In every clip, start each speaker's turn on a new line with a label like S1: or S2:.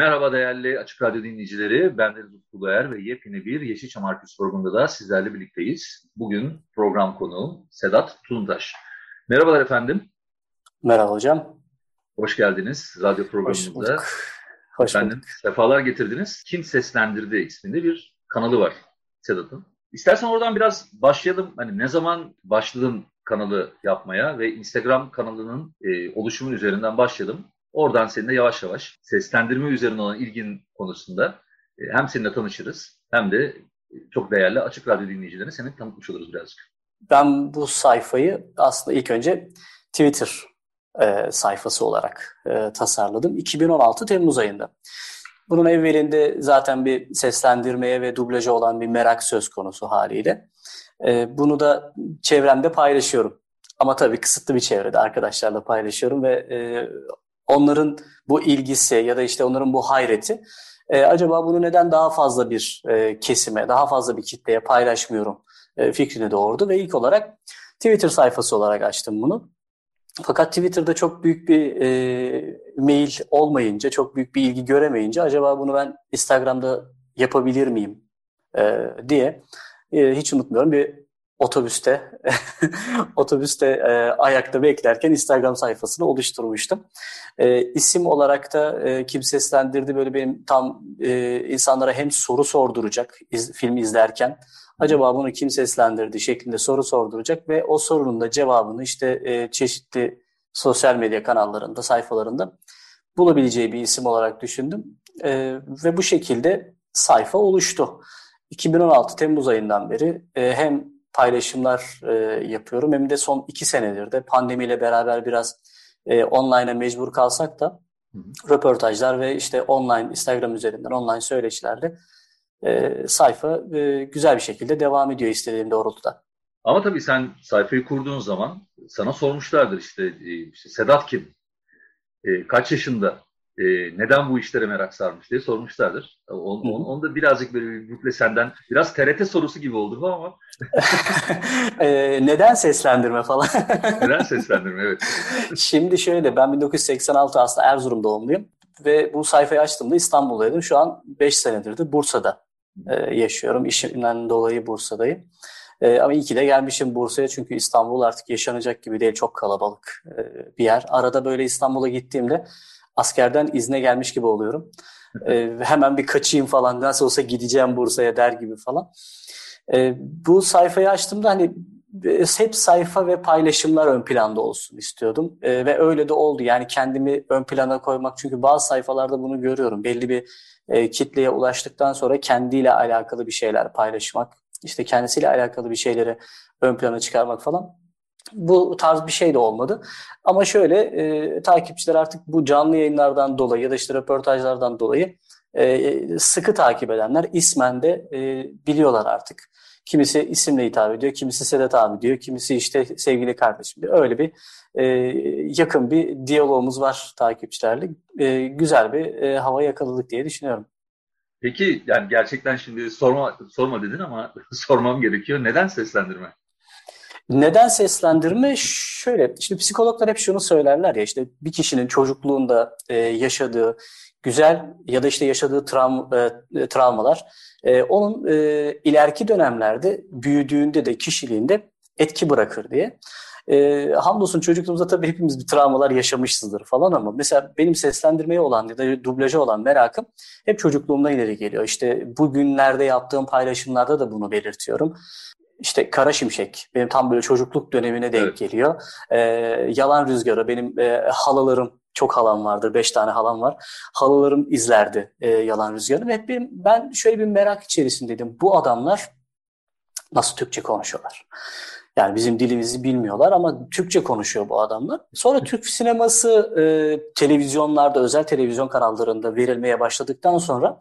S1: Merhaba değerli Açık Radyo dinleyicileri. Ben Deniz Utku Uluer ve yepyeni bir Yeşilçam Arkeolojisi programında da sizlerle birlikteyiz. Bugün program konuğum Sedat Tuntaş. Merhabalar efendim.
S2: Merhaba hocam.
S1: Hoş geldiniz radyo programımıza.
S2: Hoş bulduk. Hoş
S1: Efendim,
S2: bulduk.
S1: sefalar getirdiniz. Kim Seslendirdi isminde bir kanalı var Sedat'ın. İstersen oradan biraz başlayalım. Hani ne zaman başladın kanalı yapmaya ve Instagram kanalının e, oluşumun üzerinden başlayalım. Oradan seninle yavaş yavaş seslendirme üzerine olan ilgin konusunda e, hem seninle tanışırız hem de e, çok değerli Açık Radyo dinleyicilerine seni tanıtmış oluruz birazcık.
S2: Ben bu sayfayı aslında ilk önce Twitter e, sayfası olarak e, tasarladım. 2016 Temmuz ayında. Bunun evvelinde zaten bir seslendirmeye ve dublaja olan bir merak söz konusu haliyle. E, bunu da çevremde paylaşıyorum. Ama tabii kısıtlı bir çevrede arkadaşlarla paylaşıyorum ve e, onların bu ilgisi ya da işte onların bu hayreti e, acaba bunu neden daha fazla bir e, kesime, daha fazla bir kitleye paylaşmıyorum e, fikrini doğurdu ve ilk olarak Twitter sayfası olarak açtım bunu. Fakat Twitter'da çok büyük bir e, mail olmayınca, çok büyük bir ilgi göremeyince acaba bunu ben Instagram'da yapabilir miyim e, diye e, hiç unutmuyorum bir otobüste otobüste e, ayakta beklerken Instagram sayfasını oluşturmuştum. E, isim olarak da e, kim seslendirdi böyle benim tam e, insanlara hem soru sorduracak iz, film izlerken acaba bunu kim seslendirdi şeklinde soru sorduracak ve o sorunun da cevabını işte e, çeşitli sosyal medya kanallarında, sayfalarında bulabileceği bir isim olarak düşündüm. E, ve bu şekilde sayfa oluştu. 2016 Temmuz ayından beri e, hem paylaşımlar e, yapıyorum hem de son iki senedir de pandemiyle beraber biraz e, online'a mecbur kalsak da röportajlar ve işte online Instagram üzerinden online söyleşilerle e, sayfa e, güzel bir şekilde devam ediyor istediğim doğrultuda.
S1: Ama tabii sen sayfayı kurduğun zaman sana sormuşlardır işte, e, işte Sedat kim? E, kaç yaşında? E, neden bu işlere merak sarmış diye sormuşlardır. Onu, onu, onu da birazcık böyle bir bükle senden biraz TRT sorusu gibi oldu bu ama.
S2: e, neden seslendirme falan?
S1: neden seslendirme evet.
S2: Şimdi şöyle ben 1986 aslında Erzurum doğumluyum ve bu sayfayı açtığımda İstanbul'daydım. Şu an 5 senedir de Bursa'da e, yaşıyorum. İşimden dolayı Bursa'dayım. E, ama iyi ki de gelmişim Bursa'ya çünkü İstanbul artık yaşanacak gibi değil. Çok kalabalık e, bir yer. Arada böyle İstanbul'a gittiğimde askerden izne gelmiş gibi oluyorum. E, hemen bir kaçayım falan nasıl olsa gideceğim Bursa'ya der gibi falan. E, bu sayfayı açtığımda hani hep sayfa ve paylaşımlar ön planda olsun istiyordum. E, ve öyle de oldu. Yani kendimi ön plana koymak çünkü bazı sayfalarda bunu görüyorum. Belli bir e, kitleye ulaştıktan sonra kendiyle alakalı bir şeyler paylaşmak, işte kendisiyle alakalı bir şeyleri ön plana çıkarmak falan. Bu tarz bir şey de olmadı. Ama şöyle e, takipçiler artık bu canlı yayınlardan dolayı ya da işte röportajlardan dolayı e, sıkı takip edenler ismen de e, biliyorlar artık. Kimisi isimle hitap ediyor, kimisi Sedat abi diyor, kimisi işte sevgili kardeşim diyor. Öyle bir e, yakın bir diyalogumuz var takipçilerle. E, güzel bir e, hava yakaladık diye düşünüyorum.
S1: Peki yani gerçekten şimdi sorma sorma dedin ama sormam gerekiyor. Neden seslendirme?
S2: Neden seslendirme? Şöyle, şimdi psikologlar hep şunu söylerler ya işte bir kişinin çocukluğunda e, yaşadığı güzel ya da işte yaşadığı travm, e, travmalar e, onun e, ileriki dönemlerde büyüdüğünde de kişiliğinde etki bırakır diye. E, hamdolsun çocukluğumuzda tabii hepimiz bir travmalar yaşamışızdır falan ama mesela benim seslendirmeye olan ya da dublaja olan merakım hep çocukluğumdan ileri geliyor. İşte bugünlerde yaptığım paylaşımlarda da bunu belirtiyorum. İşte Kara Şimşek benim tam böyle çocukluk dönemine denk evet. geliyor. E, Yalan Rüzgarı benim e, halalarım çok halam vardır. Beş tane halam var. Halalarım izlerdi e, Yalan Rüzgarı. Ve bir, ben şöyle bir merak içerisindeydim. Bu adamlar nasıl Türkçe konuşuyorlar? Yani bizim dilimizi bilmiyorlar ama Türkçe konuşuyor bu adamlar. Sonra Türk sineması e, televizyonlarda, özel televizyon kanallarında verilmeye başladıktan sonra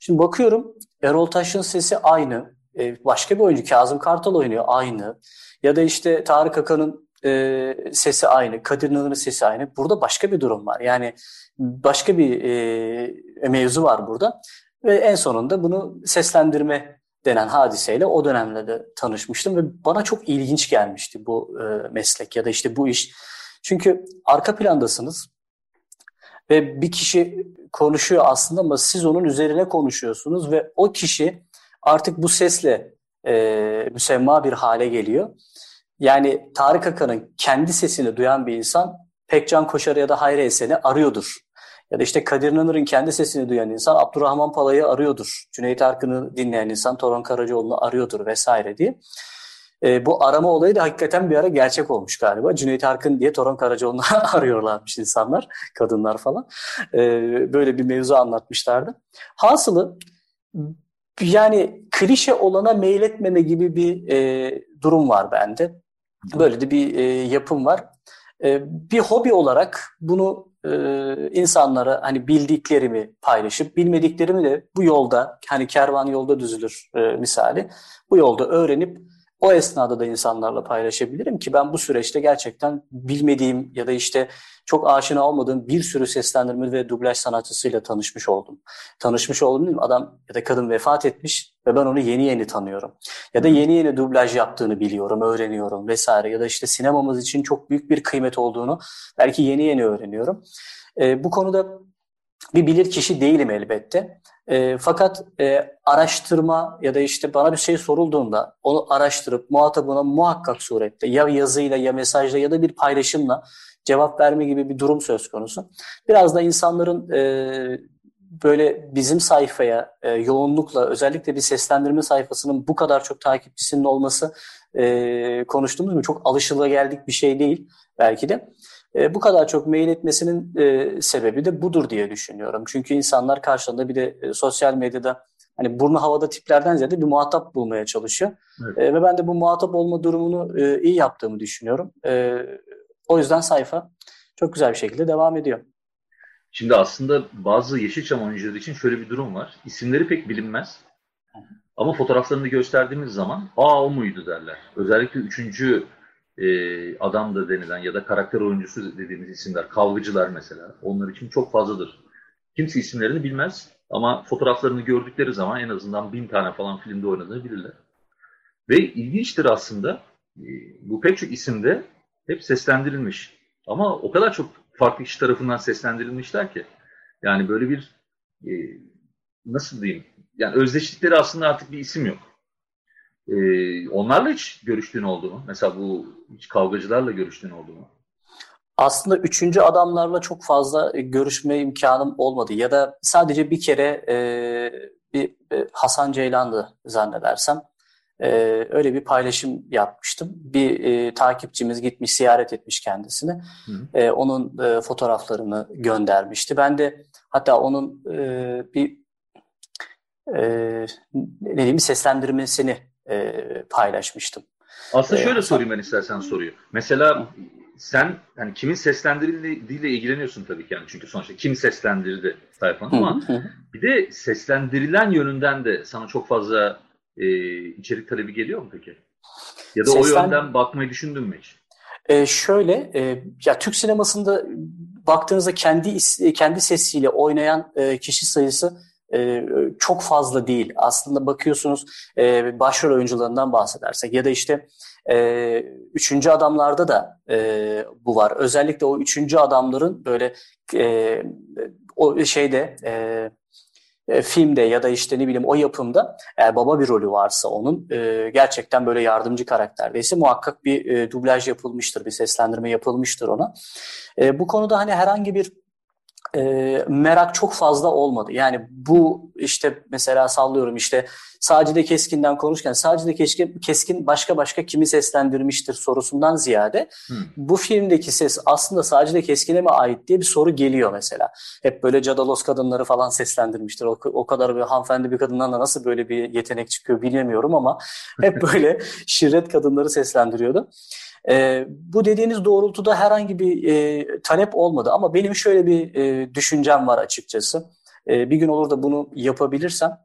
S2: şimdi bakıyorum Erol Taş'ın sesi aynı. E, başka bir oyuncu Kazım Kartal oynuyor aynı. Ya da işte Tarık Akan'ın e, sesi aynı. Kadir İnanır'ın sesi aynı. Burada başka bir durum var. Yani başka bir e, mevzu var burada. Ve en sonunda bunu seslendirme denen hadiseyle o dönemde de tanışmıştım ve bana çok ilginç gelmişti bu e, meslek ya da işte bu iş. Çünkü arka plandasınız ve bir kişi konuşuyor aslında ama siz onun üzerine konuşuyorsunuz ve o kişi artık bu sesle e, müsemma bir hale geliyor. Yani Tarık Akan'ın kendi sesini duyan bir insan Pekcan Koşar ya da Hayri Esen'i arıyordur. Ya da işte Kadir İnanır'ın kendi sesini duyan insan Abdurrahman Pala'yı arıyordur. Cüneyt Arkın'ı dinleyen insan Toron Karacaoğlu'nu arıyordur vesaire diye. E, bu arama olayı da hakikaten bir ara gerçek olmuş galiba. Cüneyt Arkın diye Toron Karacaoğlu'nu arıyorlarmış insanlar, kadınlar falan. E, böyle bir mevzu anlatmışlardı. Hasılı yani klişe olana meyletmeme gibi bir e, durum var bende. Böyle de bir e, yapım var. E, bir hobi olarak bunu e, insanlara hani bildiklerimi paylaşıp bilmediklerimi de bu yolda hani kervan yolda düzülür e, misali bu yolda öğrenip o esnada da insanlarla paylaşabilirim ki ben bu süreçte gerçekten bilmediğim ya da işte çok aşina olmadığım bir sürü seslendirme ve dublaj sanatçısıyla tanışmış oldum. Tanışmış oldum değil mi? Adam ya da kadın vefat etmiş ve ben onu yeni yeni tanıyorum. Ya da yeni yeni dublaj yaptığını biliyorum, öğreniyorum vesaire. Ya da işte sinemamız için çok büyük bir kıymet olduğunu belki yeni yeni öğreniyorum. E, bu konuda bir bilir kişi değilim elbette. E, fakat e, araştırma ya da işte bana bir şey sorulduğunda onu araştırıp muhatabına muhakkak surette ya yazıyla ya mesajla ya da bir paylaşımla cevap verme gibi bir durum söz konusu. Biraz da insanların e, böyle bizim sayfaya e, yoğunlukla özellikle bir seslendirme sayfasının bu kadar çok takipçisinin olması e, konuştuğumuz mu çok alışıla geldik bir şey değil belki de. E, bu kadar çok mail etmesinin e, sebebi de budur diye düşünüyorum. Çünkü insanlar karşılığında bir de e, sosyal medyada hani burnu havada tiplerden ziyade bir muhatap bulmaya çalışıyor. Evet. E, ve ben de bu muhatap olma durumunu e, iyi yaptığımı düşünüyorum. E, o yüzden sayfa çok güzel bir şekilde devam ediyor.
S1: Şimdi aslında bazı Yeşilçam oyuncuları için şöyle bir durum var. İsimleri pek bilinmez. Ama fotoğraflarını gösterdiğimiz zaman aa o muydu derler. Özellikle üçüncü e, adam da denilen ya da karakter oyuncusu dediğimiz isimler, kavgıcılar mesela. Onlar için çok fazladır. Kimse isimlerini bilmez ama fotoğraflarını gördükleri zaman en azından bin tane falan filmde oynadığını bilirler. Ve ilginçtir aslında e, bu pek çok isimde hep seslendirilmiş. Ama o kadar çok farklı kişi tarafından seslendirilmişler ki. Yani böyle bir e, nasıl diyeyim? Yani özdeşlikleri aslında artık bir isim yok. E, onlarla hiç görüştüğün oldu mu? Mesela bu hiç kavgacılarla görüştüğün oldu mu?
S2: Aslında üçüncü adamlarla çok fazla görüşme imkanım olmadı. Ya da sadece bir kere e, bir e, Hasan Ceylan'dı zannedersem. Ee, öyle bir paylaşım yapmıştım. Bir e, takipçimiz gitmiş ziyaret etmiş kendisini. E, onun e, fotoğraflarını göndermişti. Ben de hatta onun e, bir e, ne diyeyim seslendirmesini e, paylaşmıştım.
S1: Aslında şöyle ee, sorayım ben istersen soruyu. Mesela sen hani kimin seslendirildiğiyle ilgileniyorsun tabii ki yani çünkü sonuçta kim seslendirdi sayfanı ama bir de seslendirilen yönünden de sana çok fazla e, içerik talebi geliyor mu peki? Ya da Seslen... o yönden bakmayı düşündün mü hiç?
S2: E, şöyle, e, ya Türk sinemasında baktığınızda kendi kendi sesiyle oynayan e, kişi sayısı e, çok fazla değil. Aslında bakıyorsunuz e, başrol oyuncularından bahsedersek ya da işte e, üçüncü adamlarda da bu var. Özellikle o üçüncü adamların böyle o şeyde filmde ya da işte ne bileyim o yapımda eğer baba bir rolü varsa onun e, gerçekten böyle yardımcı karakterdeyse muhakkak bir e, dublaj yapılmıştır, bir seslendirme yapılmıştır ona. E, bu konuda hani herhangi bir e, merak çok fazla olmadı. Yani bu işte mesela sallıyorum işte Sacide Keskin'den konuşurken Sacide Keskin, Keskin başka başka kimi seslendirmiştir sorusundan ziyade hmm. bu filmdeki ses aslında Sacide Keskin'e mi ait diye bir soru geliyor mesela. Hep böyle Cadalos kadınları falan seslendirmiştir. O, o kadar bir hanımefendi bir kadından da nasıl böyle bir yetenek çıkıyor bilemiyorum ama hep böyle şirret kadınları seslendiriyordu. E, bu dediğiniz doğrultuda herhangi bir e, talep olmadı ama benim şöyle bir e, düşüncem var açıkçası. E, bir gün olur da bunu yapabilirsem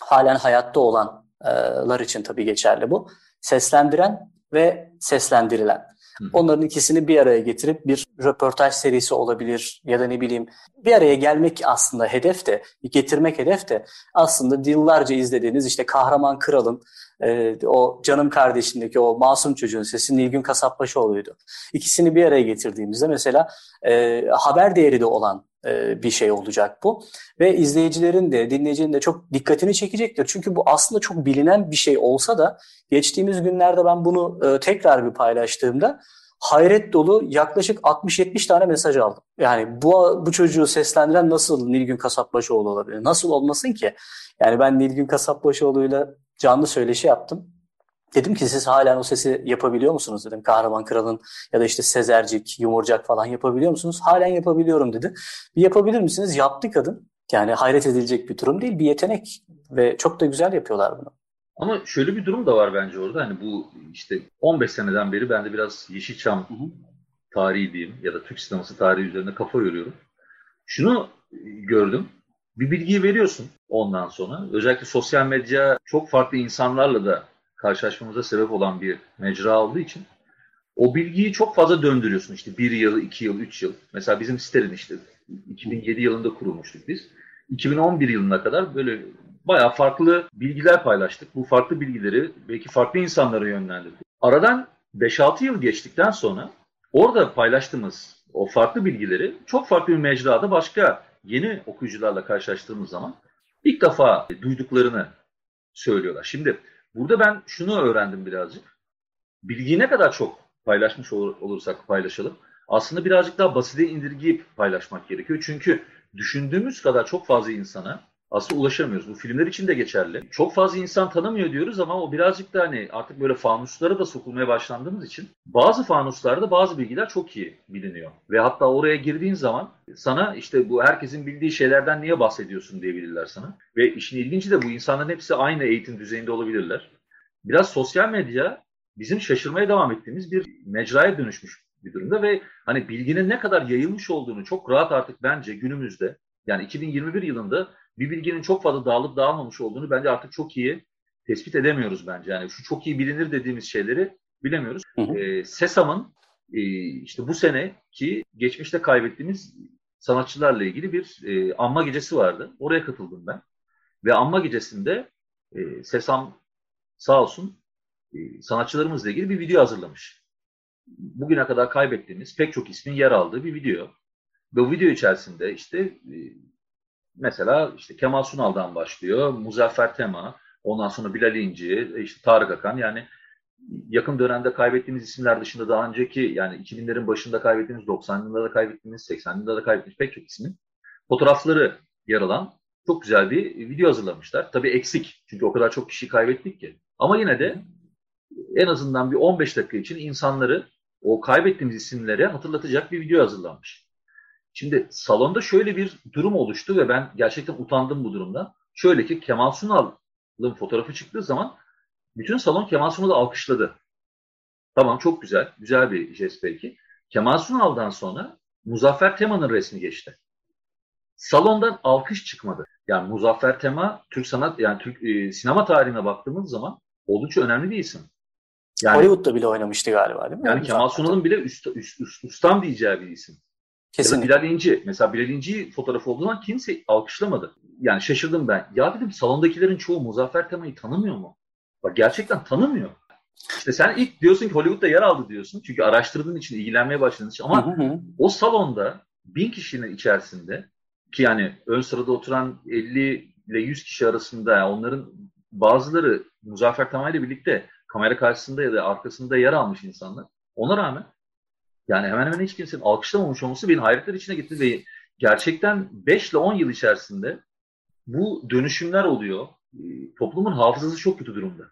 S2: halen hayatta olanlar için tabii geçerli bu. Seslendiren ve seslendirilen. Onların ikisini bir araya getirip bir röportaj serisi olabilir ya da ne bileyim bir araya gelmek aslında hedef de getirmek hedef de aslında yıllarca izlediğiniz işte Kahraman Kral'ın e, o canım kardeşindeki o masum çocuğun sesi Nilgün Kasapbaşıoğlu'ydu. İkisini bir araya getirdiğimizde mesela e, haber değeri de olan e, bir şey olacak bu. Ve izleyicilerin de dinleyicinin de çok dikkatini çekecektir. Çünkü bu aslında çok bilinen bir şey olsa da geçtiğimiz günlerde ben bunu e, tekrar bir paylaştığımda hayret dolu yaklaşık 60-70 tane mesaj aldım. Yani bu bu çocuğu seslendiren nasıl Nilgün Kasapbaşıoğlu olabilir? Nasıl olmasın ki? Yani ben Nilgün Kasapbaşıoğlu'yla canlı söyleşi yaptım. Dedim ki siz halen o sesi yapabiliyor musunuz dedim. Kahraman Kral'ın ya da işte Sezercik, Yumurcak falan yapabiliyor musunuz? Halen yapabiliyorum dedi. Bir yapabilir misiniz? Yaptı kadın. Yani hayret edilecek bir durum değil. Bir yetenek ve çok da güzel yapıyorlar bunu.
S1: Ama şöyle bir durum da var bence orada. Hani bu işte 15 seneden beri ben de biraz Yeşilçam hı hı. tarihi diyeyim ya da Türk sineması tarihi üzerine kafa yoruyorum. Şunu gördüm. Bir bilgiyi veriyorsun ondan sonra. Özellikle sosyal medya çok farklı insanlarla da karşılaşmamıza sebep olan bir mecra olduğu için o bilgiyi çok fazla döndürüyorsun işte bir yıl, iki yıl, üç yıl. Mesela bizim sitenin işte 2007 yılında kurulmuştuk biz. 2011 yılına kadar böyle bayağı farklı bilgiler paylaştık. Bu farklı bilgileri belki farklı insanlara yönlendirdik. Aradan 5-6 yıl geçtikten sonra orada paylaştığımız o farklı bilgileri çok farklı bir mecrada başka yeni okuyucularla karşılaştığımız zaman ilk defa duyduklarını söylüyorlar. Şimdi Burada ben şunu öğrendim birazcık. Bilgiyi ne kadar çok paylaşmış olur, olursak paylaşalım. Aslında birazcık daha basite indirgeyip paylaşmak gerekiyor. Çünkü düşündüğümüz kadar çok fazla insana aslında ulaşamıyoruz. Bu filmler için de geçerli. Çok fazla insan tanımıyor diyoruz ama o birazcık da hani artık böyle fanuslara da sokulmaya başlandığımız için bazı fanuslarda bazı bilgiler çok iyi biliniyor. Ve hatta oraya girdiğin zaman sana işte bu herkesin bildiği şeylerden niye bahsediyorsun diyebilirler sana. Ve işin ilginci de bu insanların hepsi aynı eğitim düzeyinde olabilirler. Biraz sosyal medya bizim şaşırmaya devam ettiğimiz bir mecraya dönüşmüş bir durumda ve hani bilginin ne kadar yayılmış olduğunu çok rahat artık bence günümüzde yani 2021 yılında bir bilginin çok fazla dağılıp dağılmamış olduğunu bence artık çok iyi tespit edemiyoruz bence. Yani şu çok iyi bilinir dediğimiz şeyleri bilemiyoruz. Hı hı. E, SESAM'ın e, işte bu sene ki geçmişte kaybettiğimiz sanatçılarla ilgili bir e, anma gecesi vardı. Oraya katıldım ben. Ve anma gecesinde e, SESAM sağ olsun e, sanatçılarımızla ilgili bir video hazırlamış. Bugüne kadar kaybettiğimiz pek çok ismin yer aldığı bir video. Ve bu video içerisinde işte e, mesela işte Kemal Sunal'dan başlıyor, Muzaffer Tema, ondan sonra Bilal İnci, işte Tarık Akan yani yakın dönemde kaybettiğimiz isimler dışında daha önceki yani 2000'lerin başında kaybettiğimiz, 90'larda kaybettiğimiz, 80'lerde kaybettiğimiz pek çok ismin fotoğrafları yer alan çok güzel bir video hazırlamışlar. Tabii eksik çünkü o kadar çok kişi kaybettik ki. Ama yine de en azından bir 15 dakika için insanları o kaybettiğimiz isimlere hatırlatacak bir video hazırlanmış. Şimdi salonda şöyle bir durum oluştu ve ben gerçekten utandım bu durumda. Şöyle ki Kemal Sunal'ın fotoğrafı çıktığı zaman bütün salon Kemal Sunal'ı alkışladı. Tamam çok güzel, güzel bir jest belki. Kemal Sunal'dan sonra Muzaffer Tema'nın resmi geçti. Salondan alkış çıkmadı. Yani Muzaffer Tema Türk sanat yani Türk e, sinema tarihine baktığımız zaman oldukça önemli bir isim.
S2: Yani, Hollywood'da bile oynamıştı galiba değil mi?
S1: Yani Kemal Sunal'ın bile üst, üst, üst, ustam diyeceği bir isim. Kesinlikle. Ya Bilal İnci. Mesela Bilal İnci fotoğrafı olduğu zaman kimse alkışlamadı. Yani şaşırdım ben. Ya dedim salondakilerin çoğu Muzaffer Tema'yı tanımıyor mu? Bak gerçekten tanımıyor. İşte sen ilk diyorsun ki Hollywood'da yer aldı diyorsun. Çünkü araştırdığın için, ilgilenmeye başladığın için. Ama hı hı. o salonda bin kişinin içerisinde ki yani ön sırada oturan 50 ile 100 kişi arasında onların bazıları Muzaffer Tema ile birlikte kamera karşısında ya da arkasında yer almış insanlar. Ona rağmen yani hemen hemen hiç kimsenin alkışlamamış olması beni hayretler içine gitti ve gerçekten 5 ile 10 yıl içerisinde bu dönüşümler oluyor. E, toplumun hafızası çok kötü durumda.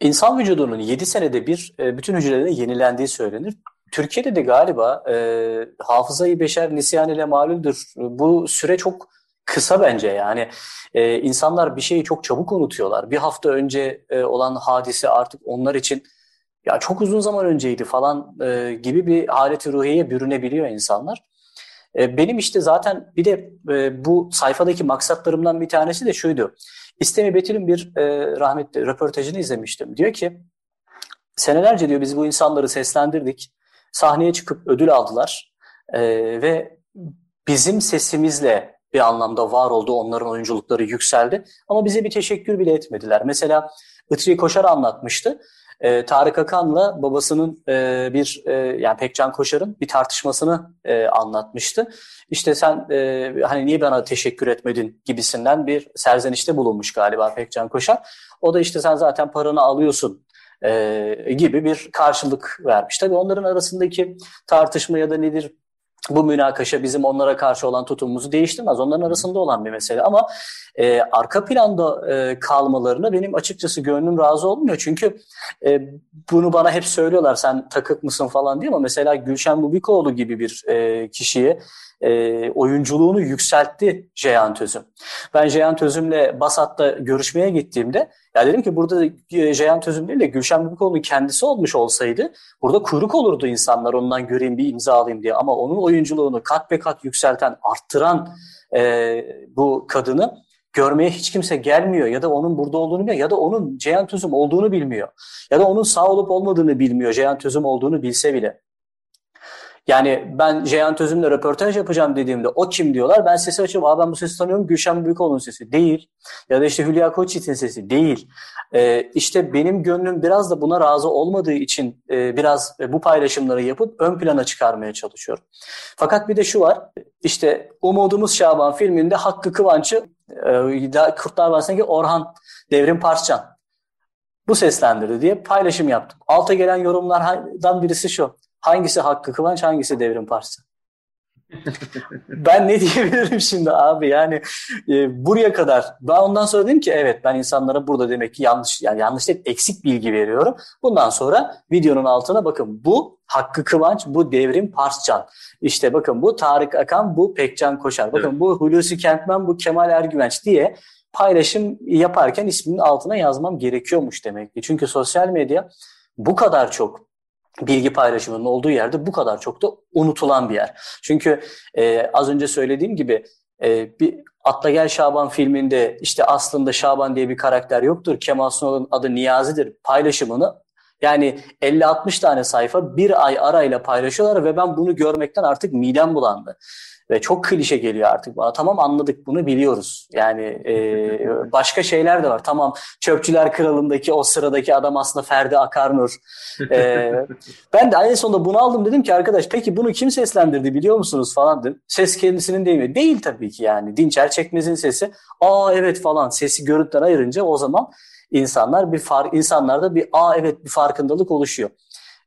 S2: İnsan vücudunun 7 senede bir e, bütün hücrelerinin yenilendiği söylenir. Türkiye'de de galiba e, hafızayı beşer nisyan ile malumdur. Bu süre çok kısa bence yani. E, insanlar bir şeyi çok çabuk unutuyorlar. Bir hafta önce e, olan hadise artık onlar için ya çok uzun zaman önceydi falan e, gibi bir haleti ruhiye bürünebiliyor insanlar. E, benim işte zaten bir de e, bu sayfadaki maksatlarımdan bir tanesi de şuydu. İstemi Betül'ün bir e, rahmetli röportajını izlemiştim. Diyor ki senelerce diyor biz bu insanları seslendirdik. Sahneye çıkıp ödül aldılar. E, ve bizim sesimizle bir anlamda var oldu. Onların oyunculukları yükseldi. Ama bize bir teşekkür bile etmediler. Mesela Itri Koşar anlatmıştı. E, Tarık Akan'la babasının e, bir e, yani Pekcan Koşar'ın bir tartışmasını e, anlatmıştı. İşte sen e, hani niye bana teşekkür etmedin gibisinden bir serzenişte bulunmuş galiba Pekcan Koşar. O da işte sen zaten paranı alıyorsun e, gibi bir karşılık vermiş. Tabii onların arasındaki tartışma ya da nedir bu münakaşa bizim onlara karşı olan tutumumuzu değiştirmez. Onların arasında olan bir mesele ama e, arka planda e, kalmalarına benim açıkçası gönlüm razı olmuyor. Çünkü e, bunu bana hep söylüyorlar sen takık mısın falan diye ama mesela Gülşen Bubikoğlu gibi bir e, kişiye e, oyunculuğunu yükseltti Ceyhan Tözüm. Ben Ceyhan Tözüm'le Basat'ta görüşmeye gittiğimde ya dedim ki burada Ceyhan Tözüm değil de Gülşen Bubikoğlu'nun kendisi olmuş olsaydı burada kuyruk olurdu insanlar ondan göreyim bir imza alayım diye. Ama onun oyunculuğunu kat be kat yükselten, arttıran e, bu kadını görmeye hiç kimse gelmiyor ya da onun burada olduğunu bilmiyor ya da onun Ceyhan Tözüm olduğunu bilmiyor. Ya da onun sağ olup olmadığını bilmiyor Ceyhan Tözüm olduğunu bilse bile. Yani ben Ceyhan Tözüm'le röportaj yapacağım dediğimde o kim diyorlar. Ben sesi açıp Aa, ben bu sesi tanıyorum Gülşen Büyükoğlu'nun sesi. Değil. Ya da işte Hülya Koçyiğit'in sesi. Değil. Ee, işte benim gönlüm biraz da buna razı olmadığı için e, biraz e, bu paylaşımları yapıp ön plana çıkarmaya çalışıyorum. Fakat bir de şu var. İşte Umudumuz Şaban filminde Hakkı Kıvanç'ı e, Kurtlar Vadisi'ndeki Orhan Devrim Parscan bu seslendirdi diye paylaşım yaptım. Alta gelen yorumlardan birisi şu. Hangisi Hakkı Kıvanç, hangisi Devrim Partisi? ben ne diyebilirim şimdi abi yani e, buraya kadar ben ondan sonra dedim ki evet ben insanlara burada demek ki yanlış yani yanlış değil eksik bilgi veriyorum. Bundan sonra videonun altına bakın bu Hakkı Kıvanç bu Devrim Parscan. İşte bakın bu Tarık Akan bu Pekcan Koşar. Bakın evet. bu Hulusi Kentmen bu Kemal Ergüvenç diye paylaşım yaparken isminin altına yazmam gerekiyormuş demek ki. Çünkü sosyal medya bu kadar çok bilgi paylaşımının olduğu yerde bu kadar çok da unutulan bir yer. Çünkü e, az önce söylediğim gibi e, bir Atla Gel Şaban filminde işte aslında Şaban diye bir karakter yoktur. Kemal Sunal'ın adı Niyazi'dir paylaşımını yani 50-60 tane sayfa bir ay arayla paylaşıyorlar ve ben bunu görmekten artık midem bulandı. Ve çok klişe geliyor artık bana. Tamam anladık bunu biliyoruz. Yani e, başka şeyler de var. Tamam Çöpçüler Kralı'ndaki o sıradaki adam aslında Ferdi Akarnur. E, ben de en sonunda bunu aldım dedim ki arkadaş peki bunu kim seslendirdi biliyor musunuz falan dedim. Ses kendisinin değil mi? Değil tabii ki yani. Dinçer Çekmez'in sesi. Aa evet falan sesi görüntüden ayırınca o zaman insanlar bir far, insanlarda bir aa evet bir farkındalık oluşuyor.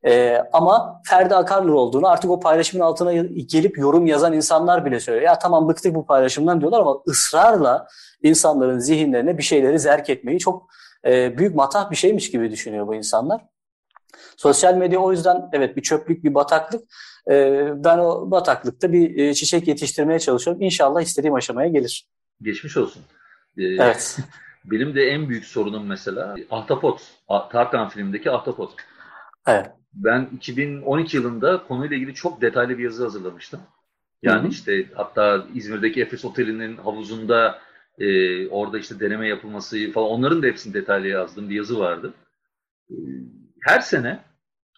S2: Ee, ama Ferdi Akarlı olduğunu artık o paylaşımın altına gelip yorum yazan insanlar bile söylüyor. Ya tamam bıktık bu paylaşımdan diyorlar ama ısrarla insanların zihinlerine bir şeyleri zerk etmeyi çok e, büyük matah bir şeymiş gibi düşünüyor bu insanlar. Sosyal medya o yüzden evet bir çöplük, bir bataklık. Ee, ben o bataklıkta bir e, çiçek yetiştirmeye çalışıyorum. İnşallah istediğim aşamaya gelir.
S1: Geçmiş olsun.
S2: Ee, evet.
S1: Benim de en büyük sorunum mesela Ahtapot. Tarkan filmindeki Ahtapot.
S2: Evet.
S1: Ben 2012 yılında konuyla ilgili çok detaylı bir yazı hazırlamıştım. Yani hı hı. işte hatta İzmir'deki Efes Oteli'nin havuzunda e, orada işte deneme yapılması falan onların da hepsini detaylı yazdığım bir yazı vardı. E, her sene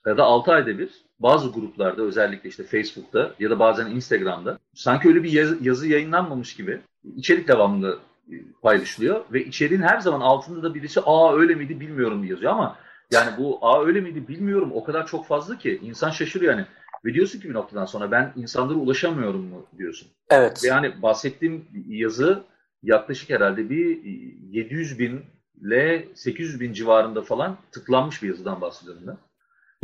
S1: ya da 6 ayda bir bazı gruplarda özellikle işte Facebook'ta ya da bazen Instagram'da sanki öyle bir yazı, yazı yayınlanmamış gibi içerik devamlı e, paylaşılıyor ve içeriğin her zaman altında da birisi aa öyle miydi bilmiyorum yazıyor ama yani bu aa öyle miydi bilmiyorum o kadar çok fazla ki insan şaşırıyor yani. Ve diyorsun ki bir noktadan sonra ben insanlara ulaşamıyorum mu diyorsun.
S2: Evet.
S1: Ve yani bahsettiğim yazı yaklaşık herhalde bir 700 bin ile 800 bin civarında falan tıklanmış bir yazıdan bahsediyorum ben.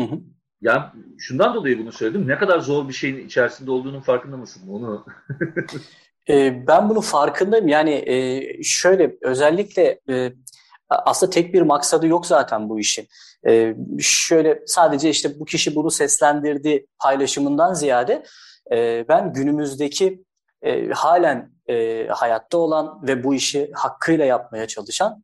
S1: Hı hı. Yani şundan dolayı bunu söyledim. Ne kadar zor bir şeyin içerisinde olduğunun farkında mısın? Onu
S2: e, ben bunun farkındayım. Yani e, şöyle özellikle e, aslında tek bir maksadı yok zaten bu işin. E, şöyle sadece işte bu kişi bunu seslendirdi paylaşımından ziyade e, ben günümüzdeki e, halen e, hayatta olan ve bu işi hakkıyla yapmaya çalışan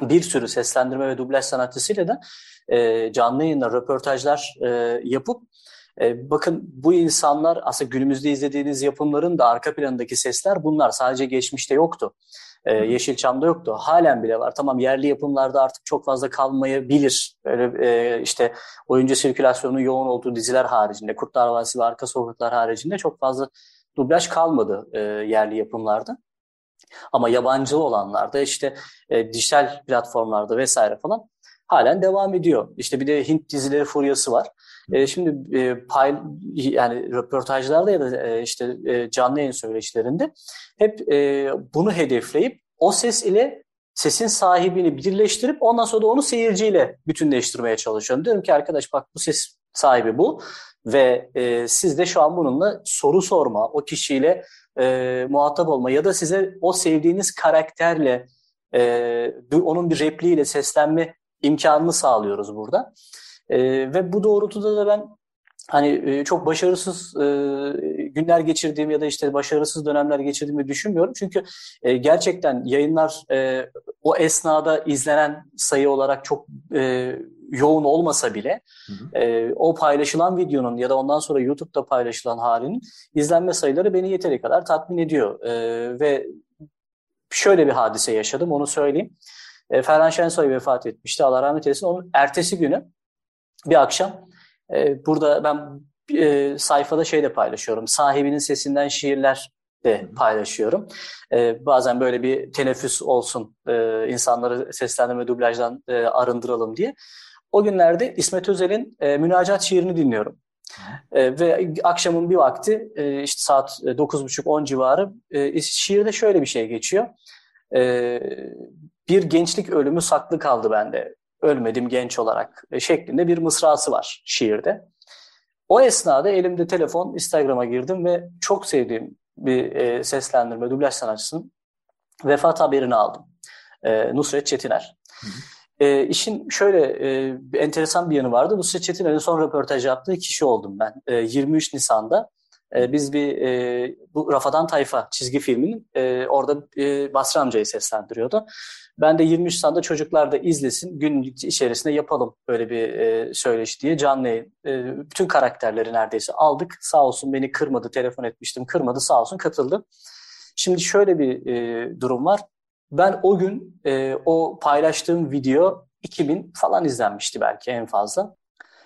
S2: bir sürü seslendirme ve dublaj sanatçısıyla da e, canlı yayınlar, röportajlar e, yapıp e, bakın bu insanlar aslında günümüzde izlediğiniz yapımların da arka planındaki sesler bunlar. Sadece geçmişte yoktu. E, Yeşilçam'da yoktu. Halen bile var. Tamam yerli yapımlarda artık çok fazla kalmayabilir. Öyle e, işte oyuncu sirkülasyonu yoğun olduğu diziler haricinde, Kurtlar Vadisi ve Arka Sokaklar haricinde çok fazla dublaj kalmadı e, yerli yapımlarda. Ama yabancı olanlarda işte e, dijital platformlarda vesaire falan halen devam ediyor. İşte bir de Hint dizileri furyası var. E, şimdi e, pay, yani röportajlarda ya da e, işte e, canlı yayın söyleşilerinde hep e, bunu hedefleyip o ses ile sesin sahibini birleştirip ondan sonra da onu seyirciyle bütünleştirmeye çalışıyorum. Diyorum ki arkadaş bak bu ses sahibi bu ve e, siz de şu an bununla soru sorma, o kişiyle e, muhatap olma ya da size o sevdiğiniz karakterle e, onun bir repliğiyle seslenme imkanını sağlıyoruz burada. E, ve bu doğrultuda da ben hani e, çok başarısız e, günler geçirdiğim ya da işte başarısız dönemler geçirdiğimi düşünmüyorum. Çünkü e, gerçekten yayınlar e, o esnada izlenen sayı olarak çok e, yoğun olmasa bile hı hı. E, o paylaşılan videonun ya da ondan sonra YouTube'da paylaşılan halinin izlenme sayıları beni yeteri kadar tatmin ediyor. E, ve şöyle bir hadise yaşadım onu söyleyeyim. E, Ferhan Şensoy vefat etmişti. Allah rahmet eylesin. Onun ertesi günü bir akşam e, burada ben e, sayfada şey de paylaşıyorum. Sahibinin sesinden şiirler de paylaşıyorum. E, bazen böyle bir teneffüs olsun e, insanları seslendirme dublajdan e, arındıralım diye. O günlerde İsmet Özel'in e, münacat şiirini dinliyorum. E, ve akşamın bir vakti e, işte saat 9.30-10 civarı e, şiirde şöyle bir şey geçiyor. E, bir gençlik ölümü saklı kaldı bende. Ölmedim genç olarak e, şeklinde bir mısrası var şiirde. O esnada elimde telefon Instagram'a girdim ve çok sevdiğim bir e, seslendirme, dublaj sanatçısının vefat haberini aldım. E, Nusret Çetiner. Hı hı. E, işin şöyle e, enteresan bir yanı vardı. Nusret Çetiner'in son röportaj yaptığı kişi oldum ben. E, 23 Nisan'da e, biz bir e, bu Rafadan Tayfa çizgi filminin e, orada e, Basri amcayı seslendiriyordu. Ben de 23 Nisan'da çocuklar da izlesin, gün içerisinde yapalım böyle bir e, söyleşi diye canlı e, bütün karakterleri neredeyse aldık. Sağ olsun beni kırmadı, telefon etmiştim, kırmadı sağ olsun katıldı. Şimdi şöyle bir e, durum var. Ben o gün e, o paylaştığım video 2000 falan izlenmişti belki en fazla.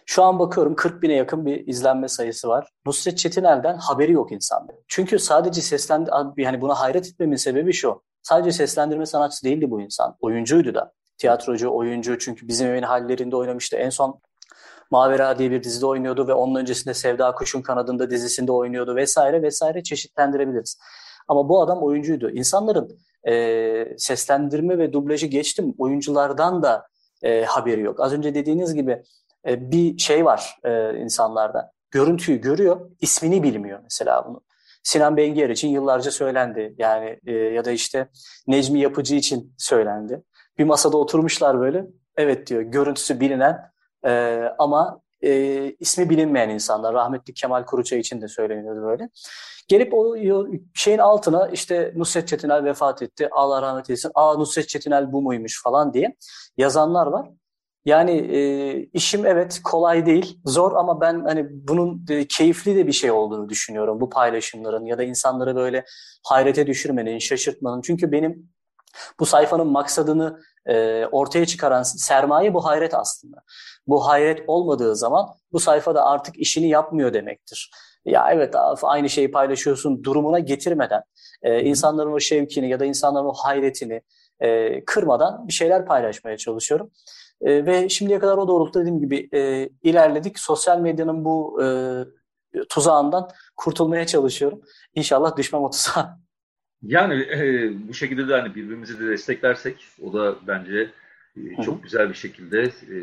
S2: Şu an bakıyorum 40 bine yakın bir izlenme sayısı var. Nusret Çetinel'den haberi yok insanda. Çünkü sadece seslendi, yani buna hayret etmemin sebebi şu. Sadece seslendirme sanatçısı değildi bu insan. Oyuncuydu da. Tiyatrocu, oyuncu çünkü bizim evin hallerinde oynamıştı. En son Mavera diye bir dizide oynuyordu ve onun öncesinde Sevda Kuş'un kanadında dizisinde oynuyordu vesaire vesaire çeşitlendirebiliriz. Ama bu adam oyuncuydu. İnsanların e, seslendirme ve dublajı geçtim oyunculardan da e, haberi yok. Az önce dediğiniz gibi e, bir şey var e, insanlarda. Görüntüyü görüyor, ismini bilmiyor mesela bunu. Sinan Bengiyer için yıllarca söylendi. Yani e, ya da işte Necmi Yapıcı için söylendi. Bir masada oturmuşlar böyle. Evet diyor görüntüsü bilinen e, ama e, ismi bilinmeyen insanlar. Rahmetli Kemal Kuruçay için de söyleniyordu böyle. Gelip o şeyin altına işte Nusret Çetinel vefat etti. Allah rahmet eylesin. Aa Nusret Çetinel bu muymuş falan diye yazanlar var. Yani e, işim evet kolay değil, zor ama ben hani bunun e, keyifli de bir şey olduğunu düşünüyorum bu paylaşımların ya da insanları böyle hayrete düşürmenin, şaşırtmanın. Çünkü benim bu sayfanın maksadını e, ortaya çıkaran sermaye bu hayret aslında. Bu hayret olmadığı zaman bu sayfada artık işini yapmıyor demektir. Ya evet aynı şeyi paylaşıyorsun durumuna getirmeden e, insanların o şevkini ya da insanların o hayretini e, kırmadan bir şeyler paylaşmaya çalışıyorum. E, ve şimdiye kadar o doğrultuda dediğim gibi e, ilerledik. Sosyal medyanın bu e, tuzağından kurtulmaya çalışıyorum. İnşallah düşmem o tuzağa.
S1: Yani e, bu şekilde de hani birbirimizi de desteklersek o da bence e, çok Hı-hı. güzel bir şekilde e,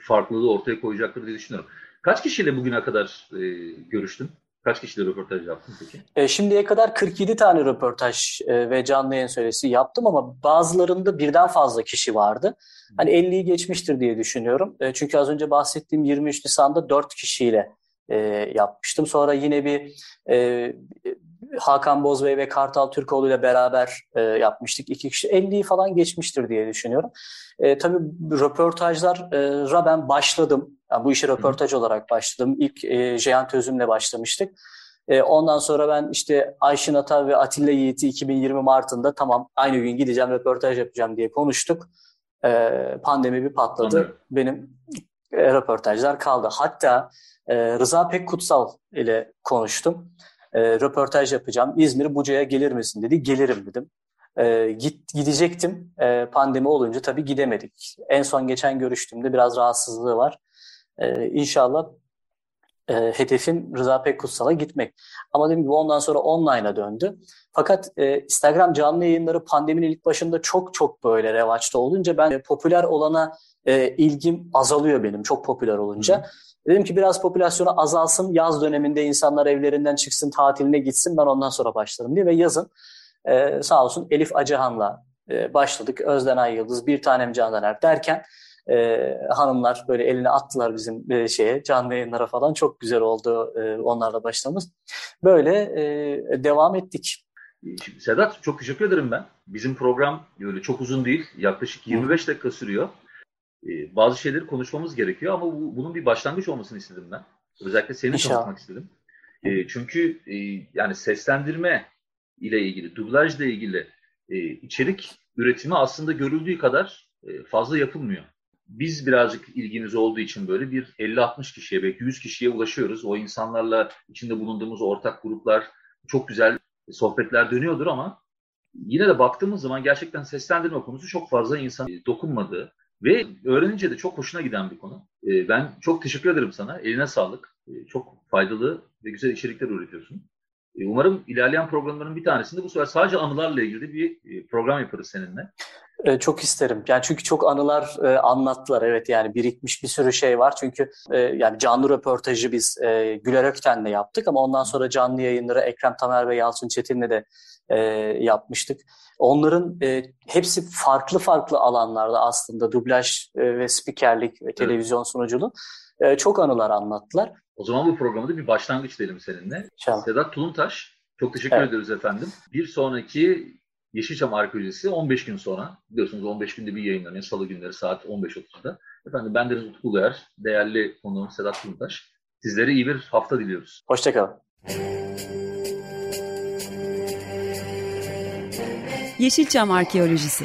S1: farklılığı ortaya koyacaktır diye düşünüyorum. Kaç kişiyle bugüne kadar e, görüştün? Kaç kişiyle röportaj yaptın peki?
S2: E, şimdiye kadar 47 tane röportaj e, ve canlı yayın söylesi yaptım ama bazılarında birden fazla kişi vardı. Hani 50'yi geçmiştir diye düşünüyorum. E, çünkü az önce bahsettiğim 23 Nisan'da 4 kişiyle e, yapmıştım. Sonra yine bir e, Hakan Bozbey ve Kartal Türkoğlu ile beraber e, yapmıştık. İki kişi 50'yi falan geçmiştir diye düşünüyorum. E, tabii röportajlara ben başladım. Yani bu işe röportaj Hı. olarak başladım. İlk e, Ceyhan Tözüm'le başlamıştık. E, ondan sonra ben işte Ayşin Ata ve Atilla Yiğit'i 2020 Mart'ında tamam aynı gün gideceğim röportaj yapacağım diye konuştuk. E, pandemi bir patladı. Anladım. Benim e, röportajlar kaldı. Hatta e, Rıza Pek Kutsal ile konuştum. E, röportaj yapacağım. İzmir Buca'ya gelir misin dedi. Gelirim dedim. E, git Gidecektim. Pandemi olunca tabii gidemedik. En son geçen görüştüğümde biraz rahatsızlığı var. E, inşallah e, hedefim Rıza Pek Kutsal'a gitmek. Ama dediğim gibi ondan sonra online'a döndü. Fakat e, Instagram canlı yayınları pandeminin ilk başında çok çok böyle revaçta olunca ben e, popüler olana e, ilgim azalıyor benim çok popüler olunca. Hı. Dedim ki biraz popülasyonu azalsın, yaz döneminde insanlar evlerinden çıksın, tatiline gitsin, ben ondan sonra başlarım diye. Ve yazın e, sağ olsun Elif Acıhan'la e, başladık. Özden Ay Yıldız, Bir Tanem Candaner derken e, hanımlar böyle elini attılar bizim e, şeye canlı yayınlara falan. Çok güzel oldu e, onlarla başlamamız. Böyle e, devam ettik.
S1: Sedat çok teşekkür ederim ben. Bizim program öyle çok uzun değil. Yaklaşık 25 dakika sürüyor. Ee, bazı şeyleri konuşmamız gerekiyor ama bu, bunun bir başlangıç olmasını istedim ben. Özellikle seni İnşallah. tanıtmak istedim. E, çünkü e, yani seslendirme ile ilgili, dublajla ilgili e, içerik üretimi aslında görüldüğü kadar e, fazla yapılmıyor. Biz birazcık ilginiz olduğu için böyle bir 50-60 kişiye belki 100 kişiye ulaşıyoruz. O insanlarla içinde bulunduğumuz ortak gruplar çok güzel sohbetler dönüyordur ama yine de baktığımız zaman gerçekten seslendirme konusu çok fazla insan dokunmadığı ve öğrenince de çok hoşuna giden bir konu. Ee, ben çok teşekkür ederim sana. Eline sağlık. Ee, çok faydalı ve güzel içerikler üretiyorsun. Ee, umarım ilerleyen programların bir tanesinde bu sefer sadece anılarla ilgili bir e, program yaparız seninle.
S2: Çok isterim. Yani çünkü çok anılar e, anlattılar. Evet yani birikmiş bir sürü şey var. Çünkü e, yani canlı röportajı biz e, Güler Ökten'le yaptık ama ondan sonra canlı yayınları Ekrem Tamer ve Yalçın Çetin'le de e, yapmıştık. Onların e, hepsi farklı farklı alanlarda aslında dublaj e, ve spikerlik ve televizyon sunuculuğu e, çok anılar anlattılar.
S1: O zaman bu programda bir başlangıç diyelim seninle. İnşallah. Sedat Tuluntaş, çok teşekkür evet. ederiz efendim. Bir sonraki Yeşilçam Arkeolojisi 15 gün sonra, biliyorsunuz 15 günde bir yayınlanıyor, salı günleri saat 15.30'da. Efendim ben Deniz Utku Uyar, değerli konuğum Sedat Tuluntaş. Sizlere iyi bir hafta diliyoruz.
S2: Hoşçakalın.
S3: Yeşilçam Arkeolojisi